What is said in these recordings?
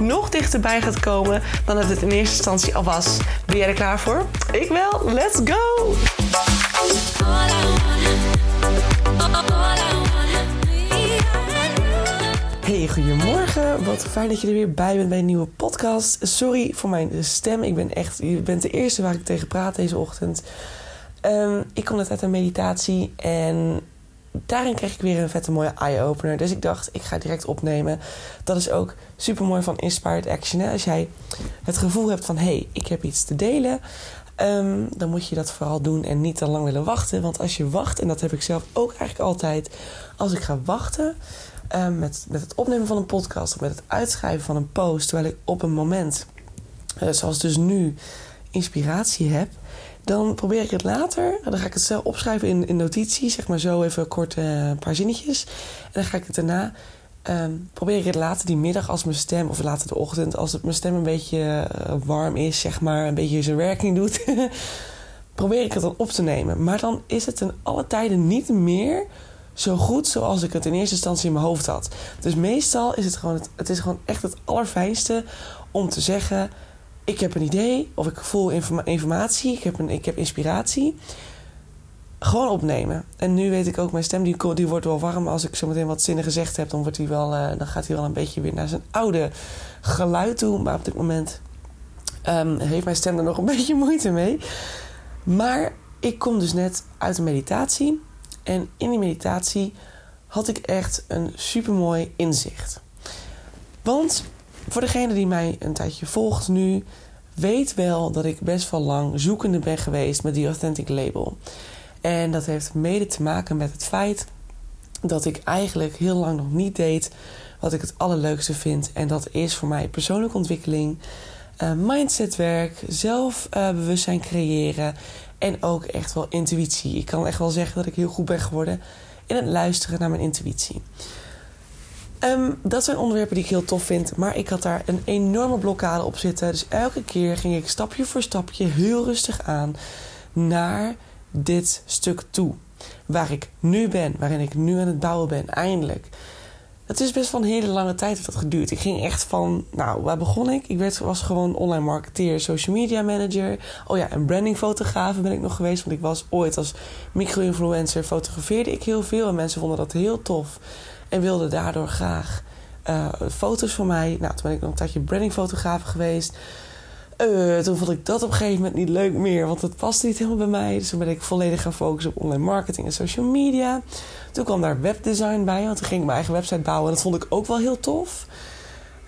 nog dichterbij gaat komen dan het het in eerste instantie al was. Ben jij er klaar voor? Ik wel. Let's go! Hey, goedemorgen. Wat fijn dat je er weer bij bent bij een nieuwe podcast. Sorry voor mijn stem. Ik ben echt, je bent de eerste waar ik tegen praat deze ochtend. Um, ik kom net uit een meditatie en daarin kreeg ik weer een vette mooie eye-opener. Dus ik dacht, ik ga direct opnemen. Dat is ook super mooi van Inspired Action. Als jij het gevoel hebt van, hé, hey, ik heb iets te delen... Um, dan moet je dat vooral doen en niet te lang willen wachten. Want als je wacht, en dat heb ik zelf ook eigenlijk altijd... als ik ga wachten um, met, met het opnemen van een podcast... of met het uitschrijven van een post... terwijl ik op een moment, uh, zoals dus nu, inspiratie heb dan probeer ik het later. Dan ga ik het zelf opschrijven in, in notities. Zeg maar zo even kort uh, een paar zinnetjes. En dan ga ik het daarna. Um, probeer ik het later die middag als mijn stem, of later de ochtend, als het, mijn stem een beetje uh, warm is, zeg maar, een beetje zijn werking doet, probeer ik het dan op te nemen. Maar dan is het in alle tijden niet meer zo goed zoals ik het in eerste instantie in mijn hoofd had. Dus meestal is het gewoon, het, het is gewoon echt het allerfijnste om te zeggen: ik heb een idee of ik voel informa informatie, ik heb, een, ik heb inspiratie. Gewoon opnemen. En nu weet ik ook, mijn stem die, die wordt wel warm. Als ik zo meteen wat zinnen gezegd heb, dan, wordt wel, uh, dan gaat hij wel een beetje weer naar zijn oude geluid toe. Maar op dit moment um, heeft mijn stem er nog een beetje moeite mee. Maar ik kom dus net uit een meditatie. En in die meditatie had ik echt een supermooi inzicht. Want voor degene die mij een tijdje volgt nu, weet wel dat ik best wel lang zoekende ben geweest met die Authentic Label. En dat heeft mede te maken met het feit dat ik eigenlijk heel lang nog niet deed wat ik het allerleukste vind. En dat is voor mij persoonlijke ontwikkeling, uh, mindsetwerk, zelfbewustzijn creëren en ook echt wel intuïtie. Ik kan echt wel zeggen dat ik heel goed ben geworden in het luisteren naar mijn intuïtie. Um, dat zijn onderwerpen die ik heel tof vind, maar ik had daar een enorme blokkade op zitten. Dus elke keer ging ik stapje voor stapje heel rustig aan naar dit stuk toe. Waar ik nu ben, waarin ik nu aan het bouwen ben, eindelijk. Het is best wel een hele lange tijd dat geduurd. Ik ging echt van, nou, waar begon ik? Ik werd, was gewoon online marketeer, social media manager. Oh ja, en brandingfotograaf ben ik nog geweest. Want ik was ooit als micro-influencer, fotografeerde ik heel veel. En mensen vonden dat heel tof. En wilde daardoor graag uh, foto's van mij. Nou, toen ben ik nog een tijdje brandingfotograaf geweest. Uh, toen vond ik dat op een gegeven moment niet leuk meer, want het paste niet helemaal bij mij. Dus toen ben ik volledig gaan focussen op online marketing en social media. Toen kwam daar webdesign bij, want toen ging ik mijn eigen website bouwen. En dat vond ik ook wel heel tof.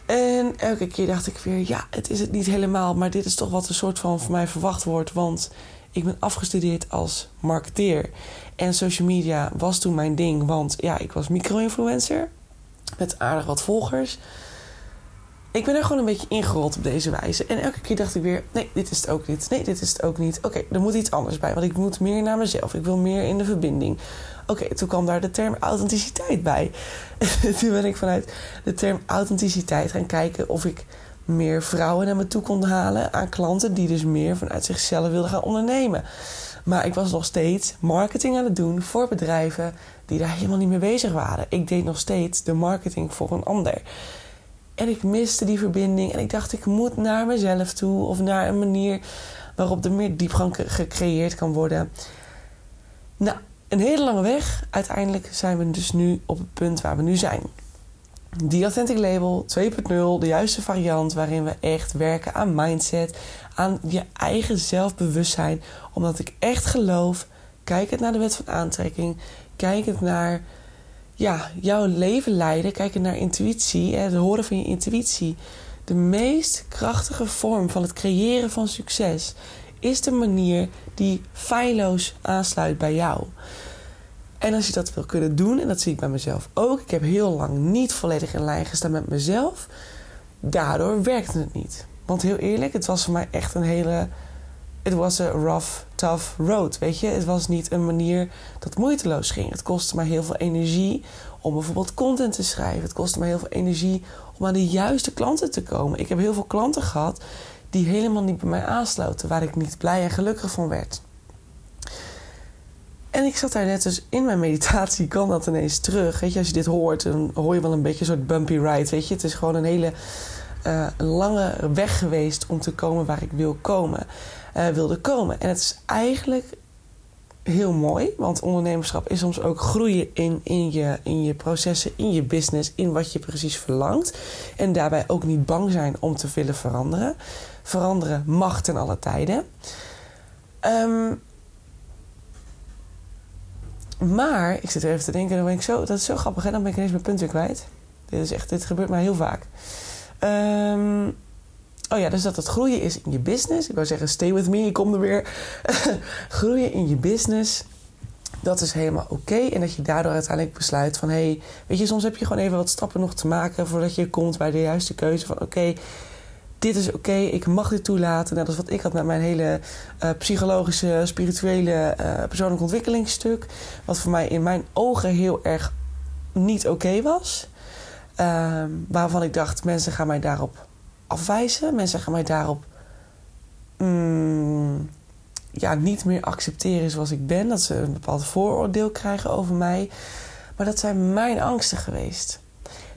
En elke keer dacht ik weer, ja, het is het niet helemaal, maar dit is toch wat een soort van van mij verwacht wordt. Want ik ben afgestudeerd als marketeer. En social media was toen mijn ding, want ja, ik was micro-influencer met aardig wat volgers. Ik ben er gewoon een beetje ingerold op deze wijze. En elke keer dacht ik weer: nee, dit is het ook niet. Nee, dit is het ook niet. Oké, er moet iets anders bij, want ik moet meer naar mezelf. Ik wil meer in de verbinding. Oké, toen kwam daar de term authenticiteit bij. toen ben ik vanuit de term authenticiteit gaan kijken of ik meer vrouwen naar me toe kon halen aan klanten die dus meer vanuit zichzelf wilden gaan ondernemen. Maar ik was nog steeds marketing aan het doen voor bedrijven die daar helemaal niet mee bezig waren. Ik deed nog steeds de marketing voor een ander. En ik miste die verbinding en ik dacht ik moet naar mezelf toe of naar een manier waarop er meer diepgang gecreëerd kan worden. Nou, een hele lange weg. Uiteindelijk zijn we dus nu op het punt waar we nu zijn. Die Authentic Label 2.0, de juiste variant waarin we echt werken aan mindset, aan je eigen zelfbewustzijn. Omdat ik echt geloof, kijk het naar de wet van aantrekking, kijk het naar ja, jouw leven leiden, kijk het naar intuïtie, het horen van je intuïtie. De meest krachtige vorm van het creëren van succes is de manier die feilloos aansluit bij jou. En als je dat wil kunnen doen, en dat zie ik bij mezelf ook, ik heb heel lang niet volledig in lijn gestaan met mezelf, daardoor werkte het niet. Want heel eerlijk, het was voor mij echt een hele. Het was een rough, tough road. Weet je, het was niet een manier dat moeiteloos ging. Het kostte mij heel veel energie om bijvoorbeeld content te schrijven. Het kostte mij heel veel energie om aan de juiste klanten te komen. Ik heb heel veel klanten gehad die helemaal niet bij mij aansloten, waar ik niet blij en gelukkig van werd. En ik zat daar net dus in mijn meditatie, kwam dat ineens terug. Weet je, als je dit hoort, dan hoor je wel een beetje een soort bumpy ride. Weet je, het is gewoon een hele uh, lange weg geweest om te komen waar ik wil komen, uh, wilde komen. En het is eigenlijk heel mooi, want ondernemerschap is soms ook groeien in, in, je, in je processen, in je business, in wat je precies verlangt. En daarbij ook niet bang zijn om te willen veranderen. Veranderen mag ten alle tijden. Um, maar, ik zit er even te denken, dan ben ik zo, dat is zo grappig, hè? dan ben ik ineens mijn punt weer kwijt. Dit, is echt, dit gebeurt mij heel vaak. Um, oh ja, dus dat het groeien is in je business. Ik wou zeggen, stay with me, ik kom er weer. groeien in je business, dat is helemaal oké. En dat je daardoor uiteindelijk besluit van... hé, hey, weet je, soms heb je gewoon even wat stappen nog te maken... voordat je komt bij de juiste keuze van... oké, dit is oké, ik mag dit toelaten. Net als wat ik had met mijn hele uh, psychologische, spirituele, uh, persoonlijke ontwikkelingsstuk. Wat voor mij in mijn ogen heel erg niet oké was. Uh, waarvan ik dacht, mensen gaan mij daarop afwijzen. Mensen gaan mij daarop mm, ja, niet meer accepteren zoals ik ben. Dat ze een bepaald vooroordeel krijgen over mij. Maar dat zijn mijn angsten geweest.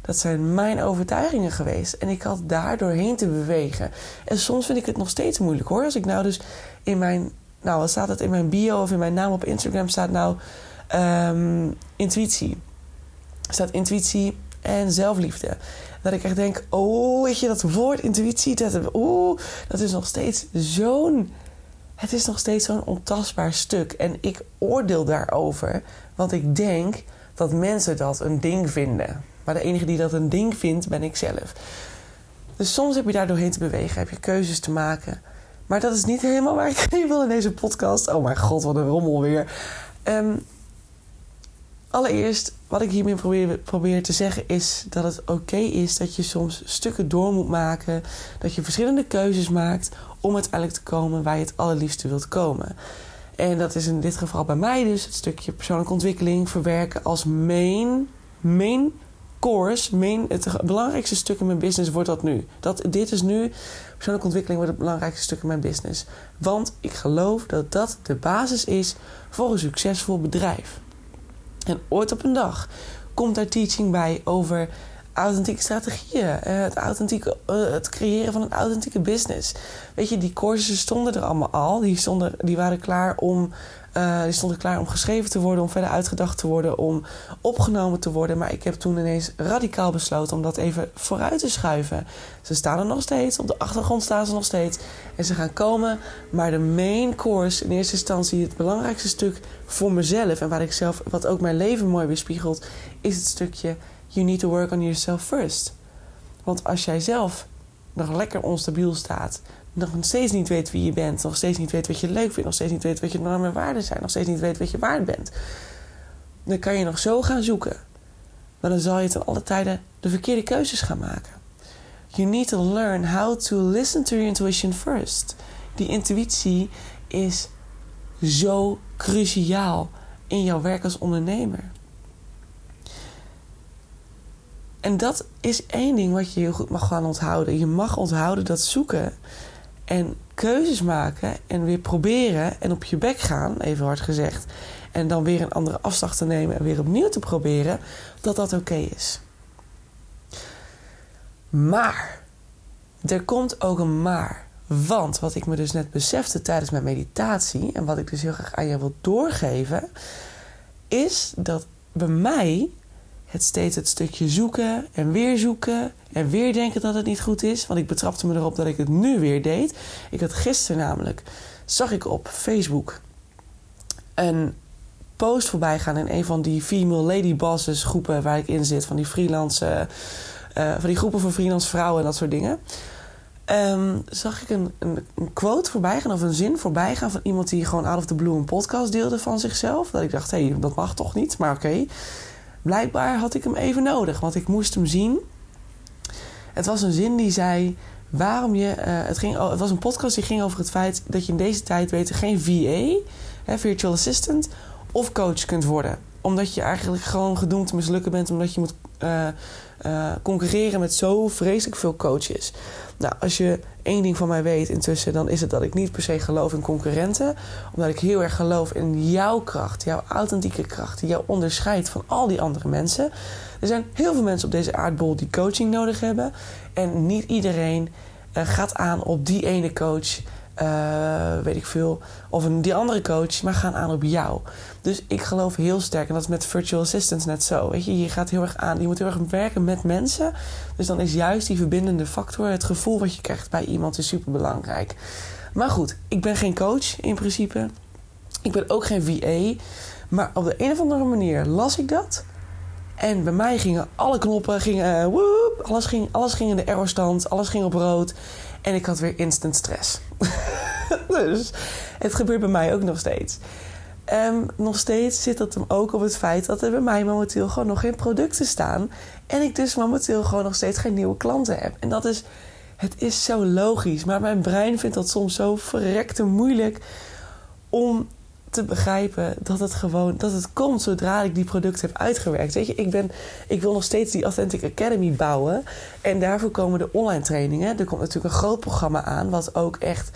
Dat zijn mijn overtuigingen geweest. En ik had daar doorheen te bewegen. En soms vind ik het nog steeds moeilijk hoor. Als ik nou dus in mijn. Nou, wat staat het in mijn bio of in mijn naam op Instagram staat nou um, intuïtie. Staat intuïtie en zelfliefde. Dat ik echt denk, oh, weet je, dat woord intuïtie, dat, oh, dat is nog steeds zo'n. Het is nog steeds zo'n ontastbaar stuk. En ik oordeel daarover, want ik denk dat mensen dat een ding vinden. Maar de enige die dat een ding vindt, ben ik zelf. Dus soms heb je daar doorheen te bewegen, heb je keuzes te maken. Maar dat is niet helemaal waar ik heen wil in deze podcast. Oh mijn god, wat een rommel weer. Um, allereerst, wat ik hiermee probeer, probeer te zeggen, is dat het oké is dat je soms stukken door moet maken. Dat je verschillende keuzes maakt om uiteindelijk te komen waar je het allerliefste wilt komen. En dat is in dit geval bij mij dus het stukje persoonlijke ontwikkeling verwerken als main, main course, main, het belangrijkste stuk in mijn business wordt dat nu. Dat, dit is nu, persoonlijke ontwikkeling wordt het belangrijkste stuk in mijn business. Want ik geloof dat dat de basis is voor een succesvol bedrijf. En ooit op een dag komt daar teaching bij over authentieke strategieën. Eh, het, authentieke, eh, het creëren van een authentieke business. Weet je, die courses stonden er allemaal al. Die, stonden, die waren klaar om uh, die stonden klaar om geschreven te worden, om verder uitgedacht te worden, om opgenomen te worden. Maar ik heb toen ineens radicaal besloten om dat even vooruit te schuiven. Ze staan er nog steeds, op de achtergrond staan ze nog steeds. En ze gaan komen. Maar de main course, in eerste instantie het belangrijkste stuk voor mezelf. En waar ik zelf, wat ook mijn leven mooi weerspiegelt, is het stukje You need to work on yourself first. Want als jij zelf nog lekker onstabiel staat, nog steeds niet weet wie je bent, nog steeds niet weet wat je leuk vindt, nog steeds niet weet wat je normen en waarden zijn, nog steeds niet weet wat je waard bent, dan kan je nog zo gaan zoeken. Maar dan zal je ten alle tijden de verkeerde keuzes gaan maken. You need to learn how to listen to your intuition first. Die intuïtie is zo cruciaal in jouw werk als ondernemer. En dat is één ding wat je heel goed mag gaan onthouden. Je mag onthouden dat zoeken en keuzes maken en weer proberen en op je bek gaan, even hard gezegd. En dan weer een andere afslag te nemen en weer opnieuw te proberen, dat dat oké is. Maar, er komt ook een maar. Want wat ik me dus net besefte tijdens mijn meditatie en wat ik dus heel graag aan jou wil doorgeven, is dat bij mij het steeds het stukje zoeken en weer zoeken en weer denken dat het niet goed is. Want ik betrapte me erop dat ik het nu weer deed. Ik had gisteren namelijk, zag ik op Facebook een post voorbij gaan in een van die female lady bosses groepen waar ik in zit. Van die freelance, uh, van die groepen voor freelance vrouwen en dat soort dingen. Um, zag ik een, een, een, quote voorbij gaan of een zin voorbij gaan van iemand die gewoon out of the blue een podcast deelde van zichzelf. Dat ik dacht, hé, hey, dat mag toch niet, maar oké. Blijkbaar had ik hem even nodig, want ik moest hem zien. Het was een zin die zei waarom je. eh, het, ging, het was een podcast die ging over het feit dat je in deze tijd beter geen VA, hè, virtual assistant, of coach kunt worden. Omdat je eigenlijk gewoon gedoemd te mislukken bent, omdat je moet eh, eh, concurreren met zo vreselijk veel coaches. Nou, als je één ding van mij weet intussen, dan is het dat ik niet per se geloof in concurrenten. Omdat ik heel erg geloof in jouw kracht, jouw authentieke kracht, die jou onderscheidt van al die andere mensen. Er zijn heel veel mensen op deze aardbol die coaching nodig hebben. En niet iedereen eh, gaat aan op die ene coach, eh, weet ik veel, of een, die andere coach, maar gaan aan op jou. Dus ik geloof heel sterk, en dat is met virtual assistants net zo. Weet je, je gaat heel erg aan, je moet heel erg werken met mensen. Dus dan is juist die verbindende factor, het gevoel wat je krijgt bij iemand, is super belangrijk. Maar goed, ik ben geen coach in principe. Ik ben ook geen VA. Maar op de een of andere manier las ik dat. En bij mij gingen alle knoppen, gingen, eh, woep, alles, ging, alles ging in de errorstand, alles ging op rood. En ik had weer instant stress. dus het gebeurt bij mij ook nog steeds. Ehm, nog steeds zit dat hem ook op het feit dat er bij mij momenteel gewoon nog geen producten staan. En ik dus momenteel gewoon nog steeds geen nieuwe klanten heb. En dat is, het is zo logisch. Maar mijn brein vindt dat soms zo verrekte moeilijk om te begrijpen dat het gewoon dat het komt zodra ik die producten heb uitgewerkt. Weet je, ik, ben, ik wil nog steeds die Authentic Academy bouwen. En daarvoor komen de online trainingen. Er komt natuurlijk een groot programma aan, wat ook echt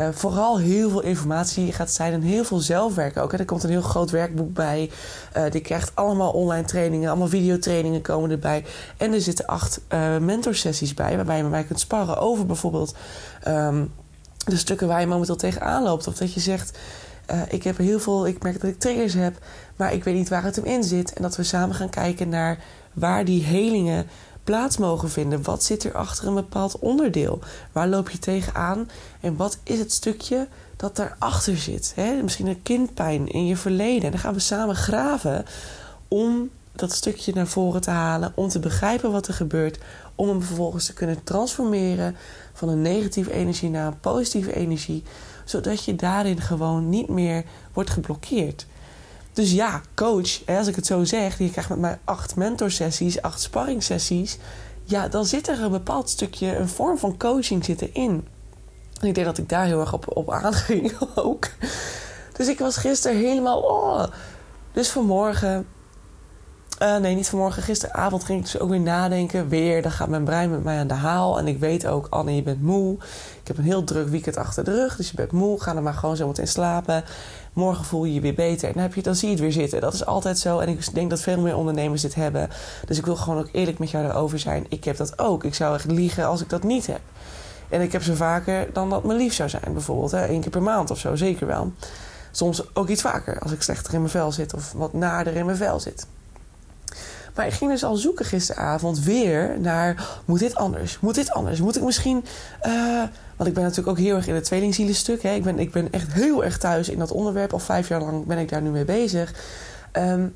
uh, vooral heel veel informatie gaat zijn en heel veel zelfwerk ook. Hè. Er komt een heel groot werkboek bij. Uh, die krijgt allemaal online trainingen, allemaal videotrainingen komen erbij. En er zitten acht uh, mentorsessies bij, waarbij je met mij kunt sparren over bijvoorbeeld um, de stukken waar je momenteel tegenaan loopt. Of dat je zegt. Uh, ik heb heel veel, ik merk dat ik triggers heb, maar ik weet niet waar het hem in zit. En dat we samen gaan kijken naar waar die helingen plaats mogen vinden. Wat zit er achter een bepaald onderdeel? Waar loop je tegenaan? En wat is het stukje dat daarachter zit? Misschien een kindpijn in je verleden. En dan gaan we samen graven om dat stukje naar voren te halen, om te begrijpen wat er gebeurt, om hem vervolgens te kunnen transformeren van een negatieve energie naar een positieve energie, zodat je daarin gewoon niet meer wordt geblokkeerd. Dus ja, coach, als ik het zo zeg, je krijgt met mij acht mentorsessies, acht sparringssessies. Ja, dan zit er een bepaald stukje, een vorm van coaching zit erin. En ik denk dat ik daar heel erg op, op aanging ook. Dus ik was gisteren helemaal. Oh. Dus vanmorgen. Uh, nee, niet vanmorgen. Gisteravond ging ik dus ook weer nadenken. Weer, dan gaat mijn brein met mij aan de haal. En ik weet ook, Anne, je bent moe. Ik heb een heel druk weekend achter de rug. Dus je bent moe. Ga er maar gewoon zo meteen slapen. Morgen voel je je weer beter. En dan, heb je, dan zie je het weer zitten. Dat is altijd zo. En ik denk dat veel meer ondernemers dit hebben. Dus ik wil gewoon ook eerlijk met jou erover zijn. Ik heb dat ook. Ik zou echt liegen als ik dat niet heb. En ik heb ze vaker dan dat me lief zou zijn, bijvoorbeeld. Hè? Eén keer per maand of zo, zeker wel. Soms ook iets vaker als ik slechter in mijn vel zit of wat nader in mijn vel zit. Maar ik ging dus al zoeken gisteravond weer naar... moet dit anders? Moet dit anders? Moet ik misschien... Uh, want ik ben natuurlijk ook heel erg in het tweelingzielenstuk. Hè? Ik, ben, ik ben echt heel erg thuis in dat onderwerp. Al vijf jaar lang ben ik daar nu mee bezig. Um,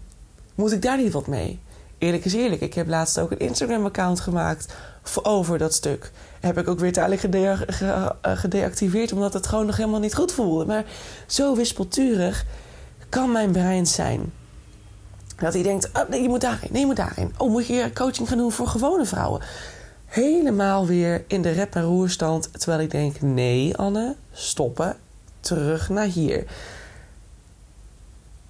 moet ik daar niet wat mee? Eerlijk is eerlijk. Ik heb laatst ook een Instagram-account gemaakt over dat stuk. Heb ik ook weer tijdelijk ge gedeactiveerd... omdat het gewoon nog helemaal niet goed voelde. Maar zo wispelturig kan mijn brein zijn... Dat hij denkt, oh, nee, je moet daarin, nee, je moet daarin. Oh, moet je coaching gaan doen voor gewone vrouwen? Helemaal weer in de rep- en roerstand. Terwijl ik denk, nee Anne, stoppen. Terug naar hier.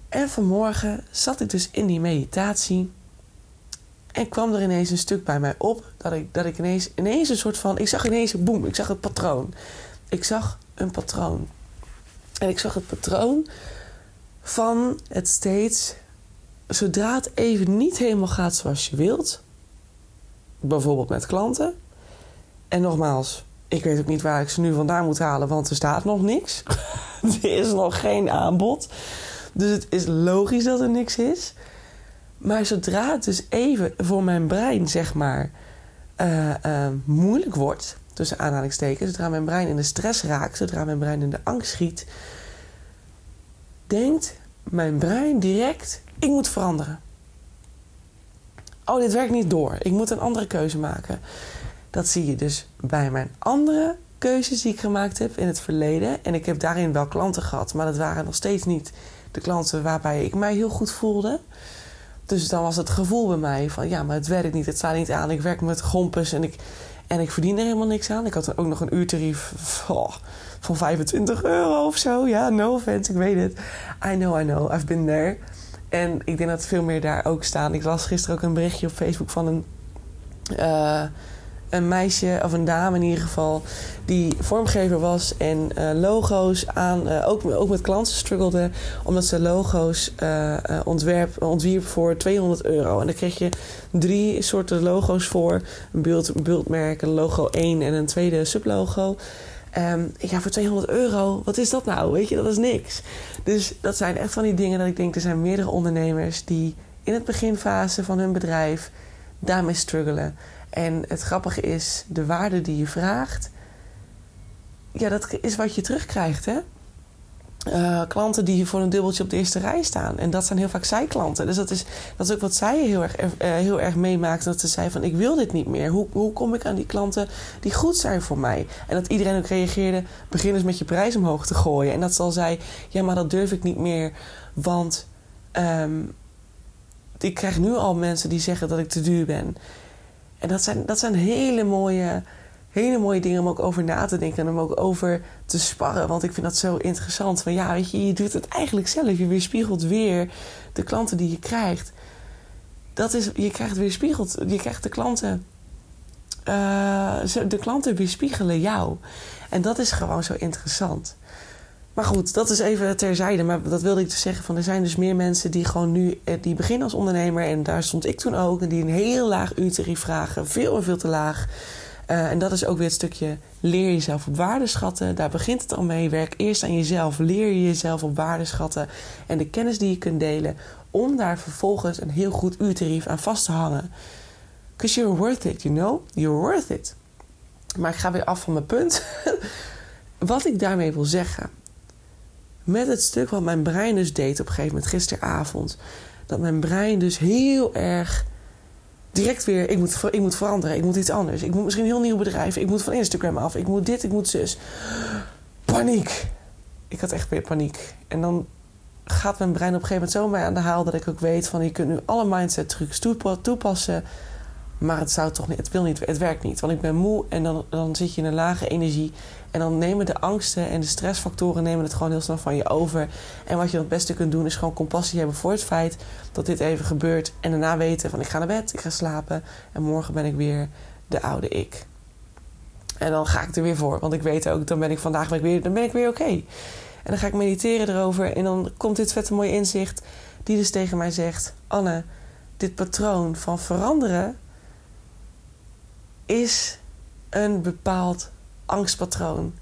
En vanmorgen zat ik dus in die meditatie. En kwam er ineens een stuk bij mij op. Dat ik, dat ik ineens, ineens een soort van... Ik zag ineens een boem. Ik zag het patroon. Ik zag een patroon. En ik zag het patroon van het steeds zodra het even niet helemaal gaat zoals je wilt, bijvoorbeeld met klanten, en nogmaals, ik weet ook niet waar ik ze nu vandaan moet halen, want er staat nog niks. er is nog geen aanbod. Dus het is logisch dat er niks is. Maar zodra het dus even voor mijn brein, zeg maar, uh, uh, moeilijk wordt, tussen aanhalingstekens, zodra mijn brein in de stress raakt, zodra mijn brein in de angst schiet, denkt mijn brein direct: ik moet veranderen. Oh, dit werkt niet door. Ik moet een andere keuze maken. Dat zie je dus bij mijn andere keuzes die ik gemaakt heb in het verleden. En ik heb daarin wel klanten gehad, maar dat waren nog steeds niet de klanten waarbij ik mij heel goed voelde. Dus dan was het gevoel bij mij van ja, maar het werkt niet, het staat niet aan. Ik werk met gompes en ik, En ik verdien er helemaal niks aan. Ik had er ook nog een uurtarief van 25 euro of zo. Ja, no offense, ik weet het. I know, I know, I've been there. En ik denk dat veel meer daar ook staan. Ik las gisteren ook een berichtje op Facebook van een... Uh, een meisje, of een dame in ieder geval, die vormgever was en uh, logo's aan, uh, ook, ook met klanten struggelde, omdat ze logo's ontwerp, ontwierp voor 200 euro. En dan kreeg je drie soorten logo's voor: een beeld, beeldmerk, een logo 1 en een tweede sublogo. Um, ja, voor 200 euro, wat is dat nou? Weet je, dat is niks. Dus dat zijn echt van die dingen dat ik denk, er zijn meerdere ondernemers die in het beginfase van hun bedrijf daarmee struggelen. En het grappige is, de waarde die je vraagt, ja, dat is wat je terugkrijgt, hè? Uh, klanten die voor een dubbeltje op de eerste rij staan. En dat zijn heel vaak zijklanten. Dus dat is, dat is ook wat zij heel erg, uh, heel erg meemaakt. Dat ze zei van, ik wil dit niet meer. Hoe, hoe kom ik aan die klanten die goed zijn voor mij? En dat iedereen ook reageerde, begin eens met je prijs omhoog te gooien. En dat ze zei, ja, maar dat durf ik niet meer. Want um, ik krijg nu al mensen die zeggen dat ik te duur ben. En dat zijn, dat zijn hele mooie, hele mooie dingen om ook over na te denken en om ook over te sparren. Want ik vind dat zo interessant. Van ja, weet je, je doet het eigenlijk zelf. Je weerspiegelt weer de klanten die je krijgt. Dat is, je krijgt weerspiegeld, je krijgt de klanten. Uh, de klanten weerspiegelen jou. En dat is gewoon zo interessant. Maar goed, dat is even terzijde. Maar dat wilde ik dus zeggen. Van, er zijn dus meer mensen die gewoon nu eh, die beginnen als ondernemer. En daar stond ik toen ook. En die een heel laag uurtarief vragen. Veel en veel te laag. Uh, en dat is ook weer het stukje leer jezelf op waarde schatten. Daar begint het al mee. Werk eerst aan jezelf. Leer je jezelf op waarde schatten. En de kennis die je kunt delen. Om daar vervolgens een heel goed uurtarief aan vast te hangen. Because you're worth it, you know? You're worth it. Maar ik ga weer af van mijn punt. Wat ik daarmee wil zeggen met het stuk wat mijn brein dus deed op een gegeven moment gisteravond. Dat mijn brein dus heel erg direct weer, ik moet, ik moet veranderen, ik moet iets anders. Ik moet misschien een heel nieuw bedrijf, ik moet van Instagram af, ik moet dit, ik moet zus. Paniek. Ik had echt weer paniek. En dan gaat mijn brein op een gegeven moment zo mee aan de haal dat ik ook weet van je kunt nu alle mindset trucs toepassen. Maar het zou toch niet, het wil niet, het werkt niet. Want ik ben moe en dan, dan zit je in een lage energie. En dan nemen de angsten en de stressfactoren nemen het gewoon heel snel van je over. En wat je het beste kunt doen is gewoon compassie hebben voor het feit dat dit even gebeurt. En daarna weten van ik ga naar bed, ik ga slapen. En morgen ben ik weer de oude ik. En dan ga ik er weer voor. Want ik weet ook, dan ben ik vandaag weer, dan ben ik weer oké. En dan ga ik mediteren erover. En dan komt dit vette mooie inzicht. Die dus tegen mij zegt: Anne, dit patroon van veranderen is een bepaald angstpatroon.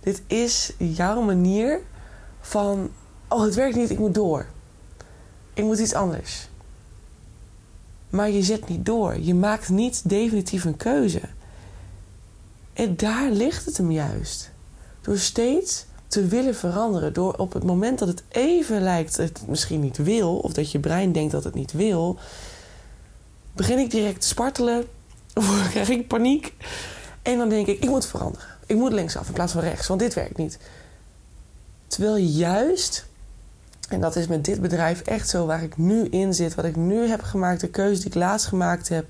Dit is jouw manier van: oh, het werkt niet, ik moet door. Ik moet iets anders. Maar je zet niet door. Je maakt niet definitief een keuze. En daar ligt het hem juist. Door steeds te willen veranderen. Door op het moment dat het even lijkt dat het misschien niet wil, of dat je brein denkt dat het niet wil, begin ik direct te spartelen, krijg ik paniek. En dan denk ik, ik moet veranderen. Ik moet linksaf in plaats van rechts, want dit werkt niet. Terwijl juist, en dat is met dit bedrijf echt zo waar ik nu in zit, wat ik nu heb gemaakt, de keuze die ik laatst gemaakt heb,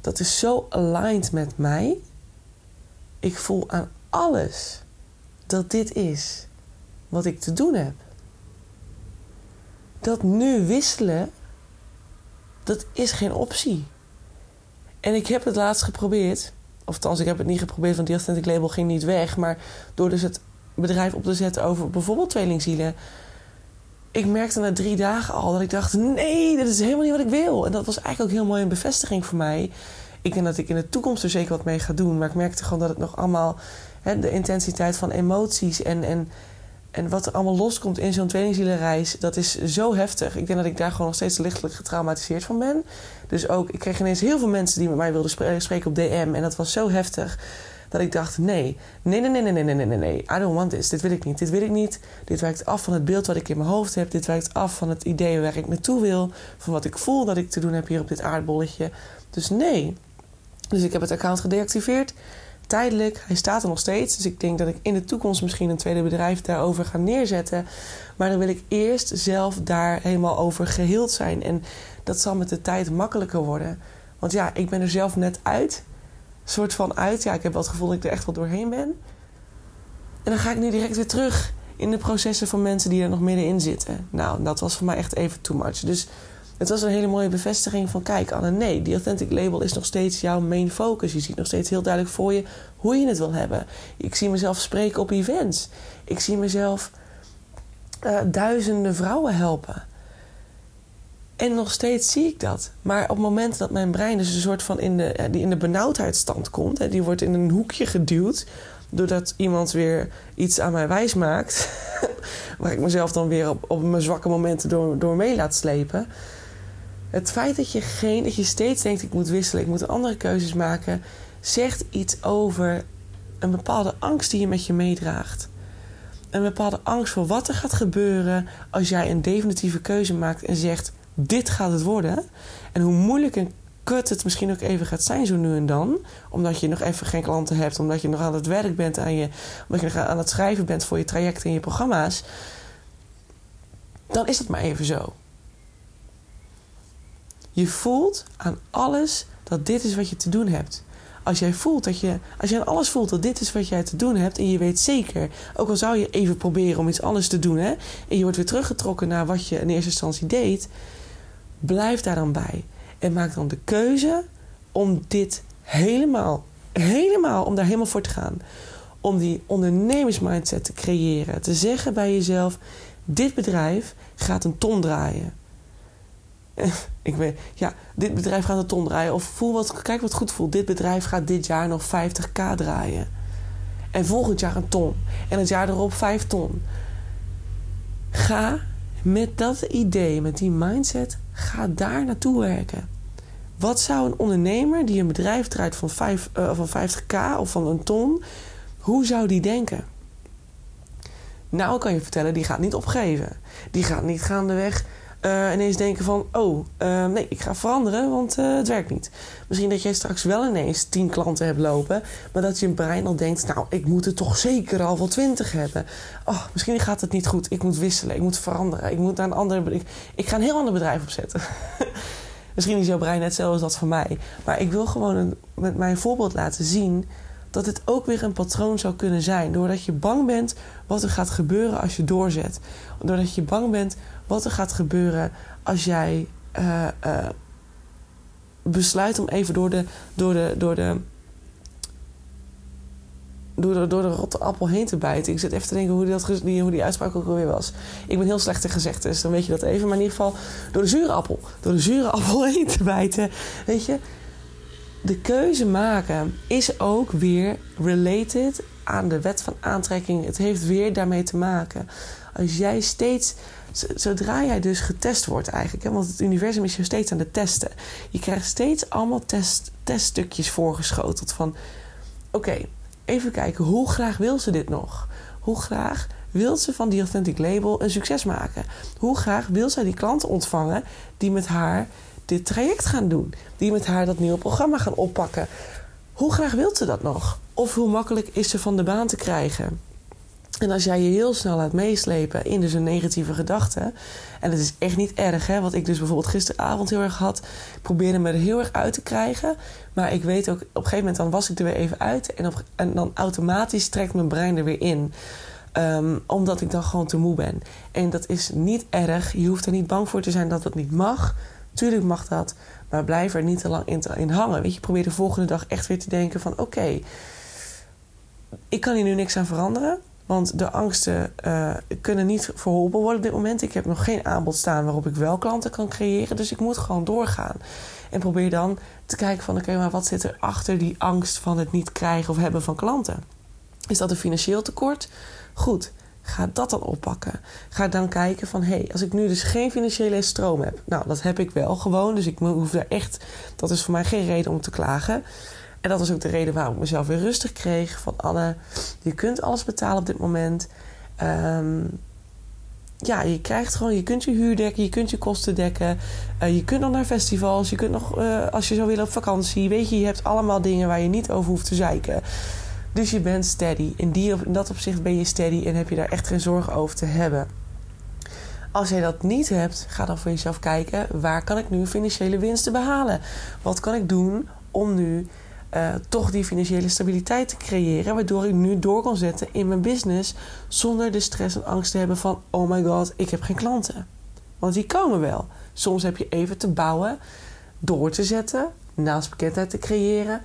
dat is zo aligned met mij. Ik voel aan alles dat dit is wat ik te doen heb. Dat nu wisselen, dat is geen optie. En ik heb het laatst geprobeerd. Of althans, ik heb het niet geprobeerd, want die authentic label ging niet weg. Maar door dus het bedrijf op te zetten over bijvoorbeeld tweelingzielen. Ik merkte na drie dagen al dat ik dacht: nee, dit is helemaal niet wat ik wil. En dat was eigenlijk ook heel mooi een bevestiging voor mij. Ik denk dat ik in de toekomst er zeker wat mee ga doen. Maar ik merkte gewoon dat het nog allemaal. Hè, de intensiteit van emoties en, en en wat er allemaal loskomt in zo'n tweelingzielenreis, dat is zo heftig. Ik denk dat ik daar gewoon nog steeds lichtelijk getraumatiseerd van ben. Dus ook, ik kreeg ineens heel veel mensen die met mij wilden spreken op DM. En dat was zo heftig dat ik dacht: nee, nee, nee, nee, nee, nee, nee, nee, nee. I don't want this. Dit wil ik niet. Dit wil ik niet. Dit wijkt af van het beeld wat ik in mijn hoofd heb. Dit wijkt af van het idee waar ik naartoe wil. Van wat ik voel dat ik te doen heb hier op dit aardbolletje. Dus nee. Dus ik heb het account gedeactiveerd tijdelijk. Hij staat er nog steeds. Dus ik denk dat ik in de toekomst misschien een tweede bedrijf daarover ga neerzetten. Maar dan wil ik eerst zelf daar helemaal over geheeld zijn. En dat zal met de tijd makkelijker worden. Want ja, ik ben er zelf net uit. soort van uit. Ja, ik heb wel het gevoel dat ik er echt wel doorheen ben. En dan ga ik nu direct weer terug in de processen van mensen die er nog middenin zitten. Nou, dat was voor mij echt even too much. Dus het was een hele mooie bevestiging van... kijk Anne, nee, die Authentic Label is nog steeds jouw main focus. Je ziet nog steeds heel duidelijk voor je hoe je het wil hebben. Ik zie mezelf spreken op events. Ik zie mezelf uh, duizenden vrouwen helpen. En nog steeds zie ik dat. Maar op het moment dat mijn brein dus een soort van in de, die in de benauwdheidsstand komt... Hè, die wordt in een hoekje geduwd doordat iemand weer iets aan mij wijs maakt... waar ik mezelf dan weer op, op mijn zwakke momenten door, door mee laat slepen... Het feit dat je, geen, dat je steeds denkt: ik moet wisselen, ik moet andere keuzes maken, zegt iets over een bepaalde angst die je met je meedraagt. Een bepaalde angst voor wat er gaat gebeuren als jij een definitieve keuze maakt en zegt: dit gaat het worden. En hoe moeilijk en kut het misschien ook even gaat zijn, zo nu en dan. Omdat je nog even geen klanten hebt, omdat je nog aan het werk bent aan je, omdat je nog aan het schrijven bent voor je trajecten en je programma's. Dan is het maar even zo. Je voelt aan alles dat dit is wat je te doen hebt. Als jij voelt dat je, als je aan alles voelt dat dit is wat jij te doen hebt en je weet zeker, ook al zou je even proberen om iets anders te doen, hè, en je wordt weer teruggetrokken naar wat je in eerste instantie deed, blijf daar dan bij. En maak dan de keuze om dit helemaal, helemaal, om daar helemaal voor te gaan. Om die ondernemersmindset te creëren. Te zeggen bij jezelf: dit bedrijf gaat een ton draaien. ik weet, ja, dit bedrijf gaat een ton draaien. Of voel wat, kijk wat goed voelt. Dit bedrijf gaat dit jaar nog 50k draaien. En volgend jaar een ton. En het jaar erop 5 ton. Ga met dat idee, met die mindset, ga daar naartoe werken. Wat zou een ondernemer die een bedrijf draait van, 5, uh, eh, van 50k of van een ton, hoe zou die denken? Nou, kan je vertellen, die gaat niet opgeven. Die gaat niet gaandeweg uh, ineens denken van... oh, uh, nee, ik ga veranderen, want uh, het werkt niet. Misschien dat jij straks wel ineens tien klanten hebt lopen... maar dat je brein al denkt... nou, ik moet er toch zeker al wel twintig hebben. Oh, misschien gaat het niet goed. Ik moet wisselen, ik moet veranderen. Ik moet naar een ander... Ik, ik ga een heel ander bedrijf opzetten. misschien is jouw brein net als dat van mij. Maar ik wil gewoon met mijn voorbeeld laten zien dat het ook weer een patroon zou kunnen zijn. Doordat je bang bent wat er gaat gebeuren als je doorzet. Doordat je bang bent wat er gaat gebeuren als jij uh, uh, besluit om even door de, door de, door de, door de, door de rotte appel heen te bijten. Ik zit even te denken hoe die, dat, die, hoe die uitspraak ook alweer was. Ik ben heel slecht in gezegd, dus dan weet je dat even. Maar in ieder geval door de zure appel. Door de zure appel heen te bijten. Weet je, de keuze maken is ook weer related aan de wet van aantrekking. Het heeft weer daarmee te maken. Als jij steeds, zodra jij dus getest wordt eigenlijk, hè, want het universum is je steeds aan het testen. Je krijgt steeds allemaal test, teststukjes voorgeschoteld van: oké, even kijken, hoe graag wil ze dit nog? Hoe graag wil ze van die Authentic Label een succes maken? Hoe graag wil zij die klanten ontvangen die met haar dit traject gaan doen? Die met haar dat nieuwe programma gaan oppakken? Hoe graag wil ze dat nog? Of hoe makkelijk is ze van de baan te krijgen? En als jij je heel snel laat meeslepen in dus een negatieve gedachte. En het is echt niet erg, hè? Wat ik dus bijvoorbeeld gisteravond heel erg had. Probeerde me er heel erg uit te krijgen. Maar ik weet ook, op een gegeven moment dan was ik er weer even uit. En, en dan automatisch trekt mijn brein er weer in. Um, omdat ik dan gewoon te moe ben. En dat is niet erg. Je hoeft er niet bang voor te zijn dat het niet mag. Tuurlijk mag dat. Maar blijf er niet te lang in, in hangen. Weet je, probeer de volgende dag echt weer te denken van... oké, ik kan hier nu niks aan veranderen. Want de angsten uh, kunnen niet verholpen worden op dit moment. Ik heb nog geen aanbod staan waarop ik wel klanten kan creëren. Dus ik moet gewoon doorgaan. En probeer dan te kijken van... oké, maar wat zit er achter die angst van het niet krijgen of hebben van klanten? Is dat een financieel tekort? Goed, ga dat dan oppakken. Ga dan kijken van... hé, hey, als ik nu dus geen financiële stroom heb... nou, dat heb ik wel gewoon. Dus ik hoef daar echt... dat is voor mij geen reden om te klagen... En dat was ook de reden waarom ik mezelf weer rustig kreeg. Van Anne, je kunt alles betalen op dit moment. Um, ja, je krijgt gewoon, je kunt je huur dekken, je kunt je kosten dekken. Uh, je kunt nog naar festivals, je kunt nog, uh, als je zou willen, op vakantie. Weet je, je hebt allemaal dingen waar je niet over hoeft te zeiken. Dus je bent steady. In, die, in dat opzicht ben je steady en heb je daar echt geen zorgen over te hebben. Als je dat niet hebt, ga dan voor jezelf kijken: waar kan ik nu financiële winsten behalen? Wat kan ik doen om nu uh, toch die financiële stabiliteit te creëren. Waardoor ik nu door kan zetten in mijn business. Zonder de stress en angst te hebben van: oh my god, ik heb geen klanten. Want die komen wel. Soms heb je even te bouwen, door te zetten, naast bekendheid te creëren.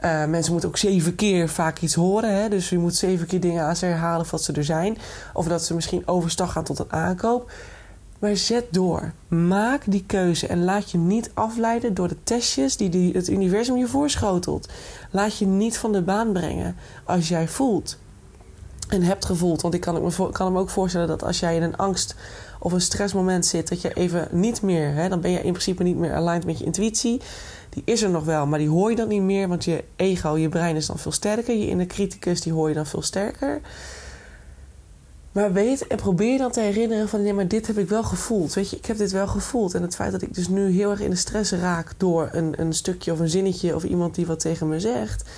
Uh, mensen moeten ook zeven keer vaak iets horen. Hè? Dus je moet zeven keer dingen aan ze herhalen of dat ze er zijn. Of dat ze misschien overstag gaan tot een aankoop. Maar zet door. Maak die keuze en laat je niet afleiden door de testjes die, het universum je voorschotelt. Laat je niet van de baan brengen als jij voelt en hebt gevoeld. Want ik kan, me, kan ook voorstellen dat als jij in een angst of een stressmoment zit, dat je even niet meer, hè, dan ben je in principe niet meer aligned met je intuïtie. Die is er nog wel, maar die hoor je dan niet meer, want je ego, je brein is dan veel sterker. Je inner criticus, die hoor je dan veel sterker. Maar weet en probeer dan te herinneren van... nee, maar dit heb ik wel gevoeld. Weet je, ik heb dit wel gevoeld. En het feit dat ik dus nu heel erg in de stress raak... door een, een stukje of een zinnetje of iemand die wat tegen me zegt...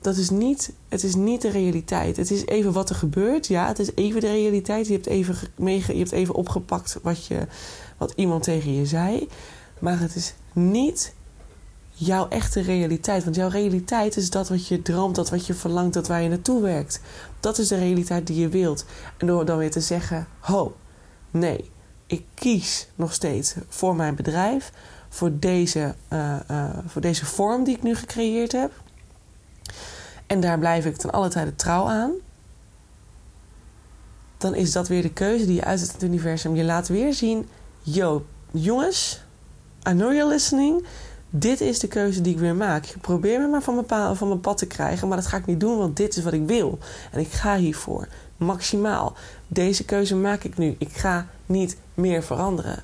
dat is niet, het is niet de realiteit. Het is even wat er gebeurt. Ja, het is even de realiteit. Je hebt even, je hebt even opgepakt wat, je, wat iemand tegen je zei. Maar het is niet jouw echte realiteit. Want jouw realiteit is dat wat je droomt, dat wat je verlangt, dat waar je naartoe werkt. Dat is de realiteit die je wilt. En door dan weer te zeggen: ho, nee, ik kies nog steeds voor mijn bedrijf, voor deze, uh, uh, voor deze vorm die ik nu gecreëerd heb. En daar blijf ik ten alle tijde trouw aan. Dan is dat weer de keuze die je uit het universum. Je laat weer zien: yo, jongens, I know you're listening dit is de keuze die ik weer maak. Ik probeer me maar van mijn, van mijn pad te krijgen, maar dat ga ik niet doen, want dit is wat ik wil. En ik ga hiervoor. Maximaal. Deze keuze maak ik nu. Ik ga niet meer veranderen.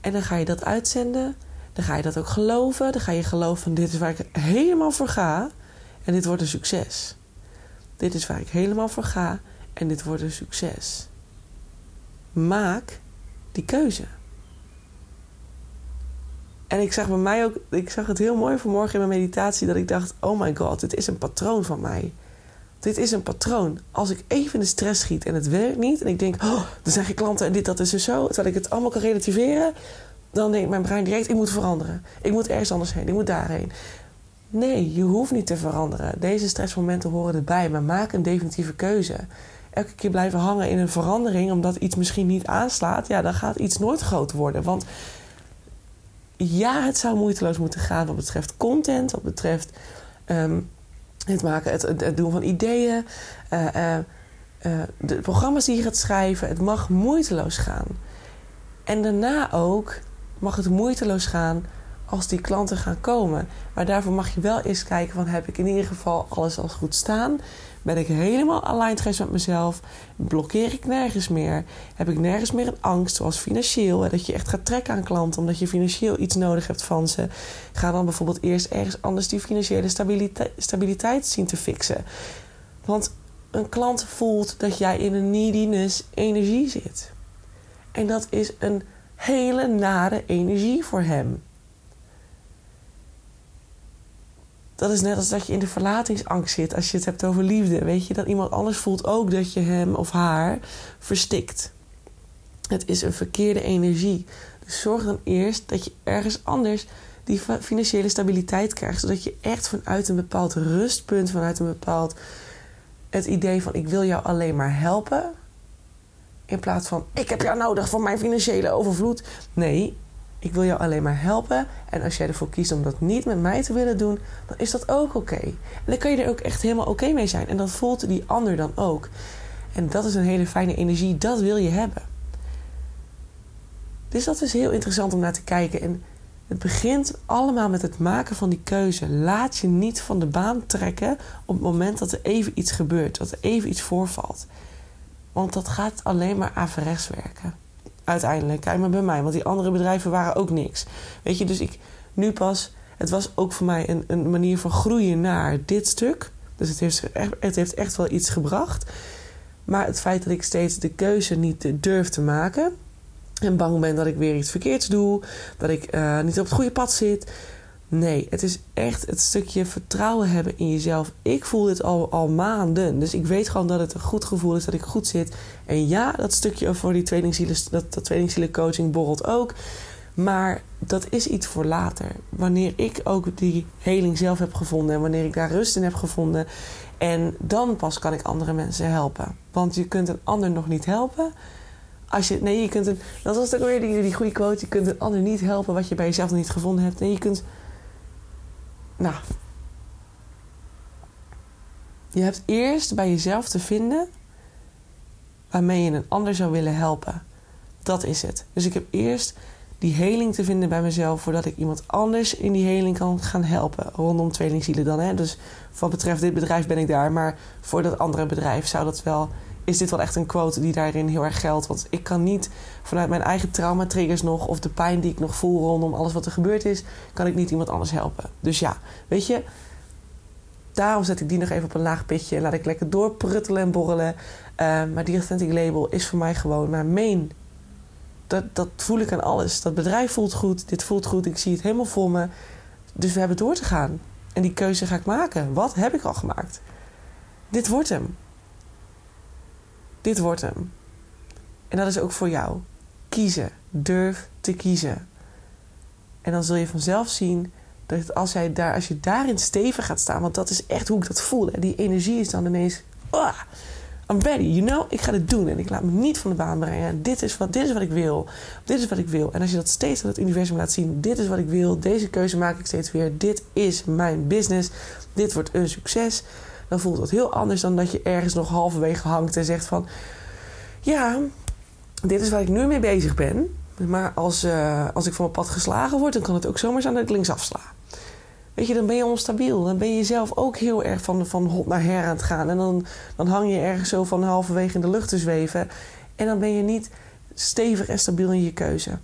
En dan ga je dat uitzenden. Dan ga je dat ook geloven. Dan ga je geloven van dit is waar ik helemaal voor ga. En dit wordt een succes. Dit is waar ik helemaal voor ga. En dit wordt een succes. Maak die keuze. En ik zag bij mij ook, ik zag het heel mooi vanmorgen in mijn meditatie, dat ik dacht: oh my god, dit is een patroon van mij. Dit is een patroon. Als ik even in de stress schiet en het werkt niet, en ik denk: oh, er zijn klanten en dit, dat is dus zo, terwijl ik het allemaal kan relativeren, dan denkt mijn brein direct: ik moet veranderen. Ik moet ergens anders heen, ik moet daarheen. Nee, je hoeft niet te veranderen. Deze stressmomenten horen erbij, maar maak een definitieve keuze. Elke keer blijven hangen in een verandering omdat iets misschien niet aanslaat, ja, dan gaat iets nooit groot worden. Want ja, het zou moeiteloos moeten gaan wat betreft content, wat betreft ehm, het maken, het, het, doen van ideeën, uh, de programma's die je gaat schrijven. Het mag moeiteloos gaan. En daarna ook mag het moeiteloos gaan als die klanten gaan komen. Maar daarvoor mag je wel eens kijken van heb ik in ieder geval alles al goed staan? Ben ik helemaal aligned geweest met mezelf? Blokkeer ik nergens meer? Heb ik nergens meer een angst, zoals financieel? Dat je echt gaat trekken aan klanten omdat je financieel iets nodig hebt van ze. Ga dan bijvoorbeeld eerst ergens anders die financiële stabiliteit, stabiliteit zien te fixen. Want een klant voelt dat jij in een neediness energie zit. En dat is een hele nare energie voor hem. Dat is net als dat je in de verlatingsangst zit als je het hebt over liefde. Weet je, dat iemand anders voelt ook dat je hem of haar verstikt. Het is een verkeerde energie. Dus zorg dan eerst dat je ergens anders die financiële stabiliteit krijgt. Zodat je echt vanuit een bepaald rustpunt, vanuit een bepaald het idee van ik wil jou alleen maar helpen. In plaats van ik heb jou nodig voor mijn financiële overvloed. Nee, ik wil jou alleen maar helpen. En als jij ervoor kiest om dat niet met mij te willen doen, dan is dat ook oké. En dan kan je er ook echt helemaal oké mee zijn. En dat voelt die ander dan ook. En dat is een hele fijne energie. Dat wil je hebben. Dus dat is heel interessant om naar te kijken. En het begint allemaal met het maken van die keuze. Laat je niet van de baan trekken op het moment dat er even iets gebeurt, dat er even iets voorvalt. Want dat gaat alleen maar averechts werken uiteindelijk. Kijk maar bij mij, want die andere bedrijven waren ook niks. Weet je, dus ik nu pas. Het was ook voor mij een, een manier van groeien naar dit stuk. Dus het heeft, echt, het heeft echt wel iets gebracht. Maar het feit dat ik steeds de keuze niet durf te maken. En bang ben dat ik weer iets verkeerds doe. Dat ik uh, niet op het goede pad zit. Nee, het is echt het stukje vertrouwen hebben in jezelf. Ik voel dit al, al maanden. Dus ik weet gewoon dat het een goed gevoel is, dat ik goed zit. En ja, dat stukje voor die tweelingzielen, dat, dat tweelingzielen coaching borrelt ook. Maar dat is iets voor later. Wanneer ik ook die heling zelf heb gevonden en wanneer ik daar rust in heb gevonden. En dan pas kan ik andere mensen helpen. Want je kunt een ander nog niet helpen. Als je, nee, je kunt een, dat was ook weer die, die goede quote. Je kunt een ander niet helpen wat je bij jezelf nog niet gevonden hebt. Nee, je kunt. Nou. Je hebt eerst bij jezelf te vinden waarmee je een ander zou willen helpen. Dat is het. Dus ik heb eerst die heling te vinden bij mezelf voordat ik iemand anders in die heling kan gaan helpen. Rondom tweelingzielen dan. Hè? Dus wat betreft dit bedrijf ben ik daar. Maar voor dat andere bedrijf zou dat wel. Is dit wel echt een quote die daarin heel erg geldt? Want ik kan niet vanuit mijn eigen trauma-triggers nog, of de pijn die ik nog voel rondom alles wat er gebeurd is, kan ik niet iemand anders helpen. Dus ja, weet je, daarom zet ik die nog even op een laag pitje laat ik lekker doorpruttelen en borrelen. Uh, maar die authentic label is voor mij gewoon mijn main dat, dat voel ik aan alles. Dat bedrijf voelt goed, dit voelt goed, ik zie het helemaal voor me. Dus we hebben door te gaan. En die keuze ga ik maken. Wat heb ik al gemaakt? Dit wordt hem. Dit wordt hem. En dat is ook voor jou. Kiezen. Durf te kiezen. En dan zul je vanzelf zien dat als, jij daar, als je daarin stevig gaat staan, want dat is echt hoe ik dat voel. Hè? Die energie is dan ineens. Oh, I'm ready, you know, ik ga dit doen en ik laat me niet van de baan brengen. Dit is wat, dit is wat ik wil. Dit is wat ik wil. En als je dat steeds aan het universum laat zien, dit is wat ik wil, deze keuze maak ik steeds weer, dit is mijn business, dit wordt een succes, dan voelt dat heel anders dan dat je ergens nog halverwege hangt en zegt van, ja, dit is waar ik nu mee bezig ben. Maar als, uh, als ik van mijn pad geslagen word, dan kan het ook zomaar zijn dat ik links afsla. Weet je, dan ben je onstabiel. Dan ben je zelf ook heel erg van, van hot naar her aan het gaan. En dan, dan hang je ergens zo van halverwege in de lucht te zweven. En dan ben je niet stevig en stabiel in je keuze.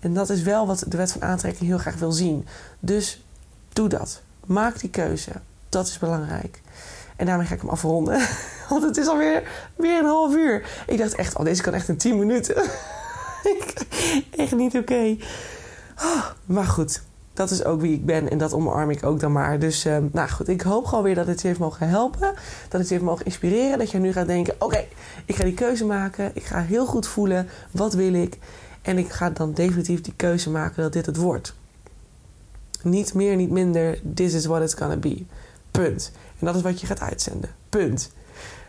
En dat is wel wat de wet van aantrekking heel graag wil zien. Dus doe dat. Maak die keuze. Dat is belangrijk. En daarmee ga ik hem afronden. Want het is alweer weer een half uur. Ik dacht echt, oh, deze kan echt in 10 minuten. echt niet oké. Oh, maar goed, dat is ook wie ik ben en dat omarm ik ook dan maar. Dus uh, nou goed, ik hoop gewoon weer dat het je heeft mogen helpen. Dat het je heeft mogen inspireren. Dat je nu gaat denken: oké, ik ga die keuze maken. Ik ga heel goed voelen. Wat wil ik? En ik ga dan definitief die keuze maken dat dit het wordt. Niet meer, niet minder. This is what it's gonna be. Punt. En dat is wat je gaat uitzenden. Punt.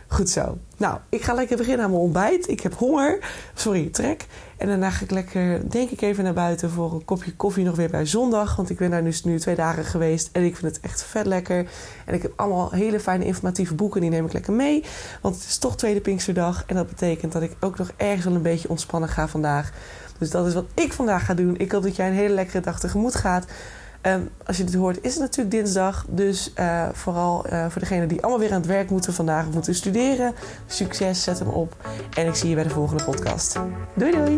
Goed zo. Nou, ik ga lekker beginnen aan mijn ontbijt. Ik heb honger. Sorry, trek. En daarna ga ik lekker, denk ik, even naar buiten voor een kopje koffie nog weer bij zondag. Want ik ben daar dus nu twee dagen geweest. En ik vind het echt vet lekker. En ik heb allemaal hele fijne informatieve boeken. Die neem ik lekker mee. Want het is toch tweede Pinksterdag. En dat betekent dat ik ook nog ergens wel een beetje ontspannen ga vandaag. Dus dat is wat ik vandaag ga doen. Ik hoop dat jij een hele lekkere dag tegemoet gaat. Um, als je dit hoort, is het natuurlijk dinsdag. Dus uh, vooral uh, voor degenen die allemaal weer aan het werk moeten vandaag of moeten studeren. Succes, zet hem op. En ik zie je bij de volgende podcast. Doei doei!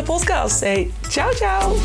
podcast. Hey, ciao, ciao.